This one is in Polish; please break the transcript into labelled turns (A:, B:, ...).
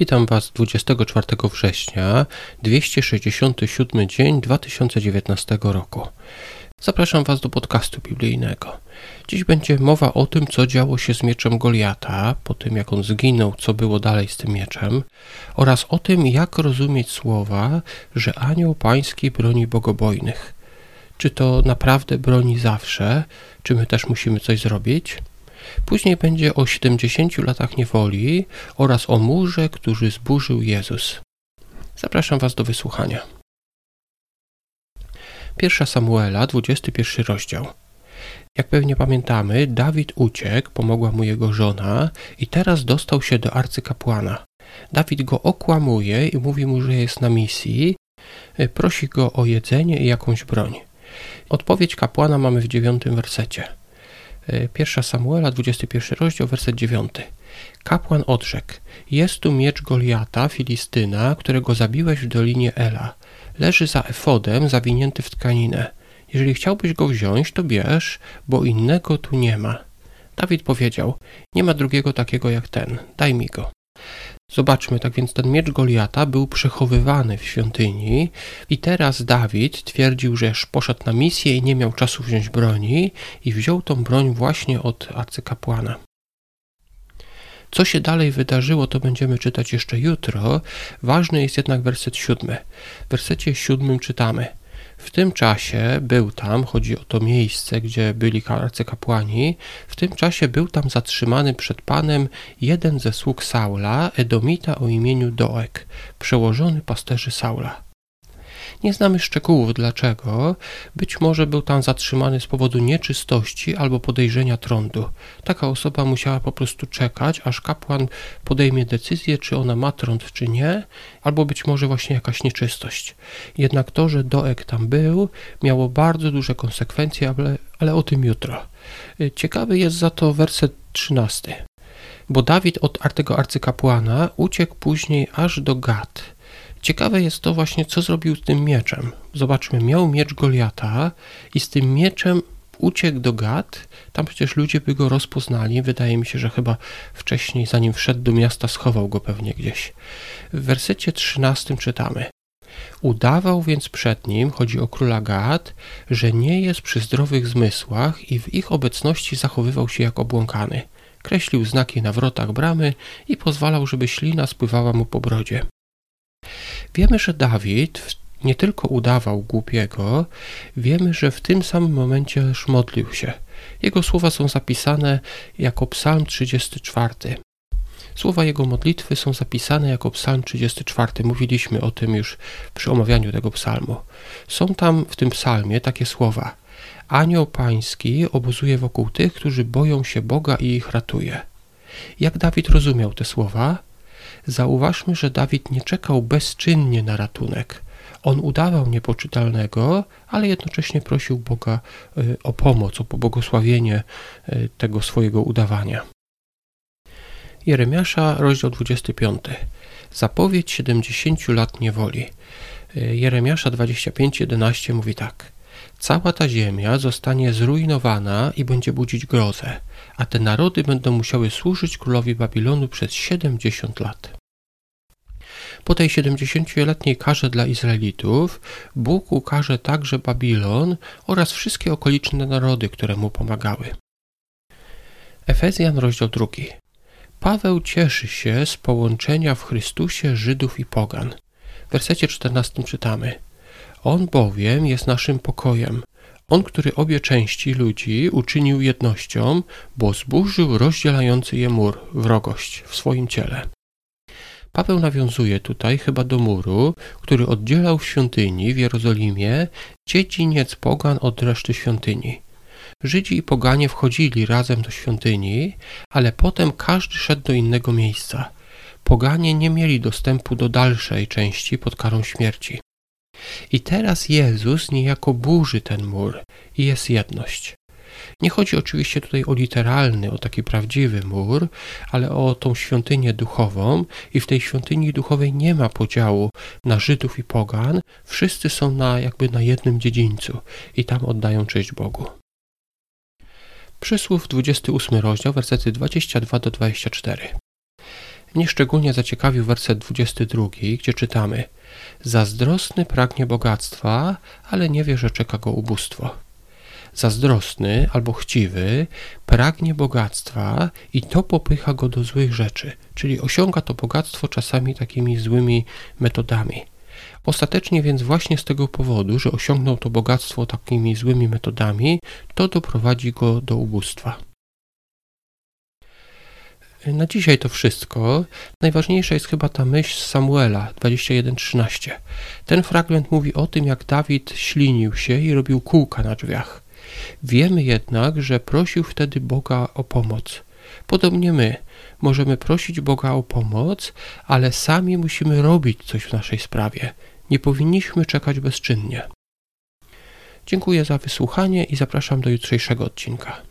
A: Witam Was 24 września, 267 dzień 2019 roku. Zapraszam Was do podcastu biblijnego. Dziś będzie mowa o tym, co działo się z mieczem Goliata, po tym jak on zginął, co było dalej z tym mieczem, oraz o tym, jak rozumieć słowa, że anioł pański broni bogobojnych. Czy to naprawdę broni zawsze? Czy my też musimy coś zrobić? Później będzie o 70 latach niewoli oraz o murze, który zburzył Jezus. Zapraszam Was do wysłuchania. Pierwsza Samuela, 21 rozdział. Jak pewnie pamiętamy, Dawid uciekł, pomogła mu jego żona i teraz dostał się do arcykapłana. Dawid go okłamuje i mówi mu, że jest na misji, prosi go o jedzenie i jakąś broń. Odpowiedź kapłana mamy w dziewiątym wersecie. 1 Samuela, 21 rozdział, werset 9. Kapłan odrzekł: Jest tu miecz Goliata, Filistyna, którego zabiłeś w dolinie Ela. Leży za efodem, zawinięty w tkaninę. Jeżeli chciałbyś go wziąć, to bierz, bo innego tu nie ma. Dawid powiedział: Nie ma drugiego takiego jak ten, daj mi go. Zobaczmy, tak więc ten miecz Goliata był przechowywany w świątyni i teraz Dawid twierdził, że poszedł na misję i nie miał czasu wziąć broni i wziął tą broń właśnie od arcykapłana. Co się dalej wydarzyło, to będziemy czytać jeszcze jutro. Ważny jest jednak werset siódmy. W wersecie siódmym czytamy – w tym czasie był tam, chodzi o to miejsce, gdzie byli arcykapłani, w tym czasie był tam zatrzymany przed Panem jeden ze sług Saula, Edomita o imieniu Doek, przełożony pasterzy Saula. Nie znamy szczegółów dlaczego. Być może był tam zatrzymany z powodu nieczystości albo podejrzenia trądu. Taka osoba musiała po prostu czekać, aż kapłan podejmie decyzję, czy ona ma trąd, czy nie, albo być może właśnie jakaś nieczystość. Jednak to, że Doek tam był, miało bardzo duże konsekwencje, ale, ale o tym jutro. Ciekawy jest za to werset 13. Bo Dawid od tego arcykapłana uciekł później aż do Gad Ciekawe jest to właśnie, co zrobił z tym mieczem. Zobaczmy, miał miecz Goliata i z tym mieczem uciekł do Gad. Tam przecież ludzie by go rozpoznali. Wydaje mi się, że chyba wcześniej, zanim wszedł do miasta, schował go pewnie gdzieś. W wersecie 13 czytamy. Udawał więc przed nim, chodzi o króla Gad, że nie jest przy zdrowych zmysłach i w ich obecności zachowywał się jak obłąkany. Kreślił znaki na wrotach bramy i pozwalał, żeby ślina spływała mu po brodzie. Wiemy, że Dawid nie tylko udawał głupiego, wiemy, że w tym samym momencie też modlił się. Jego słowa są zapisane jako Psalm 34. Słowa jego modlitwy są zapisane jako Psalm 34. Mówiliśmy o tym już przy omawianiu tego psalmu. Są tam w tym psalmie takie słowa: Anioł pański obozuje wokół tych, którzy boją się Boga i ich ratuje. Jak Dawid rozumiał te słowa? Zauważmy, że Dawid nie czekał bezczynnie na ratunek. On udawał niepoczytalnego, ale jednocześnie prosił Boga y, o pomoc, o pobłogosławienie y, tego swojego udawania. Jeremiasza, rozdział 25. Zapowiedź 70 lat niewoli. Y, Jeremiasza 25:11 mówi tak: Cała ta ziemia zostanie zrujnowana i będzie budzić grozę, a te narody będą musiały służyć królowi Babilonu przez 70 lat. Po tej 70-letniej karze dla Izraelitów, Bóg ukaże także Babilon oraz wszystkie okoliczne narody, które mu pomagały. Efezjan, rozdział 2. Paweł cieszy się z połączenia w Chrystusie Żydów i Pogan. W wersecie 14 czytamy: On bowiem jest naszym pokojem. On, który obie części ludzi uczynił jednością, bo zburzył rozdzielający je mur, wrogość w swoim ciele. Paweł nawiązuje tutaj chyba do muru, który oddzielał w świątyni w Jerozolimie dziedziniec pogan od reszty świątyni. Żydzi i poganie wchodzili razem do świątyni, ale potem każdy szedł do innego miejsca. Poganie nie mieli dostępu do dalszej części pod karą śmierci. I teraz Jezus niejako burzy ten mur i jest jedność. Nie chodzi oczywiście tutaj o literalny, o taki prawdziwy mur, ale o tą świątynię duchową i w tej świątyni duchowej nie ma podziału na Żydów i pogan. Wszyscy są na jakby na jednym dziedzińcu i tam oddają cześć Bogu. Przysłów 28 rozdział, wersety 22 do 24. Mnie szczególnie zaciekawił werset 22, gdzie czytamy: Zazdrosny pragnie bogactwa, ale nie wie, że czeka go ubóstwo. Zazdrosny albo chciwy pragnie bogactwa i to popycha go do złych rzeczy, czyli osiąga to bogactwo czasami takimi złymi metodami. Ostatecznie więc właśnie z tego powodu, że osiągnął to bogactwo takimi złymi metodami, to doprowadzi go do ubóstwa. Na dzisiaj to wszystko. Najważniejsza jest chyba ta myśl z Samuela 21:13. Ten fragment mówi o tym, jak Dawid ślinił się i robił kółka na drzwiach. Wiemy jednak, że prosił wtedy Boga o pomoc. Podobnie my możemy prosić Boga o pomoc, ale sami musimy robić coś w naszej sprawie. Nie powinniśmy czekać bezczynnie. Dziękuję za wysłuchanie i zapraszam do jutrzejszego odcinka.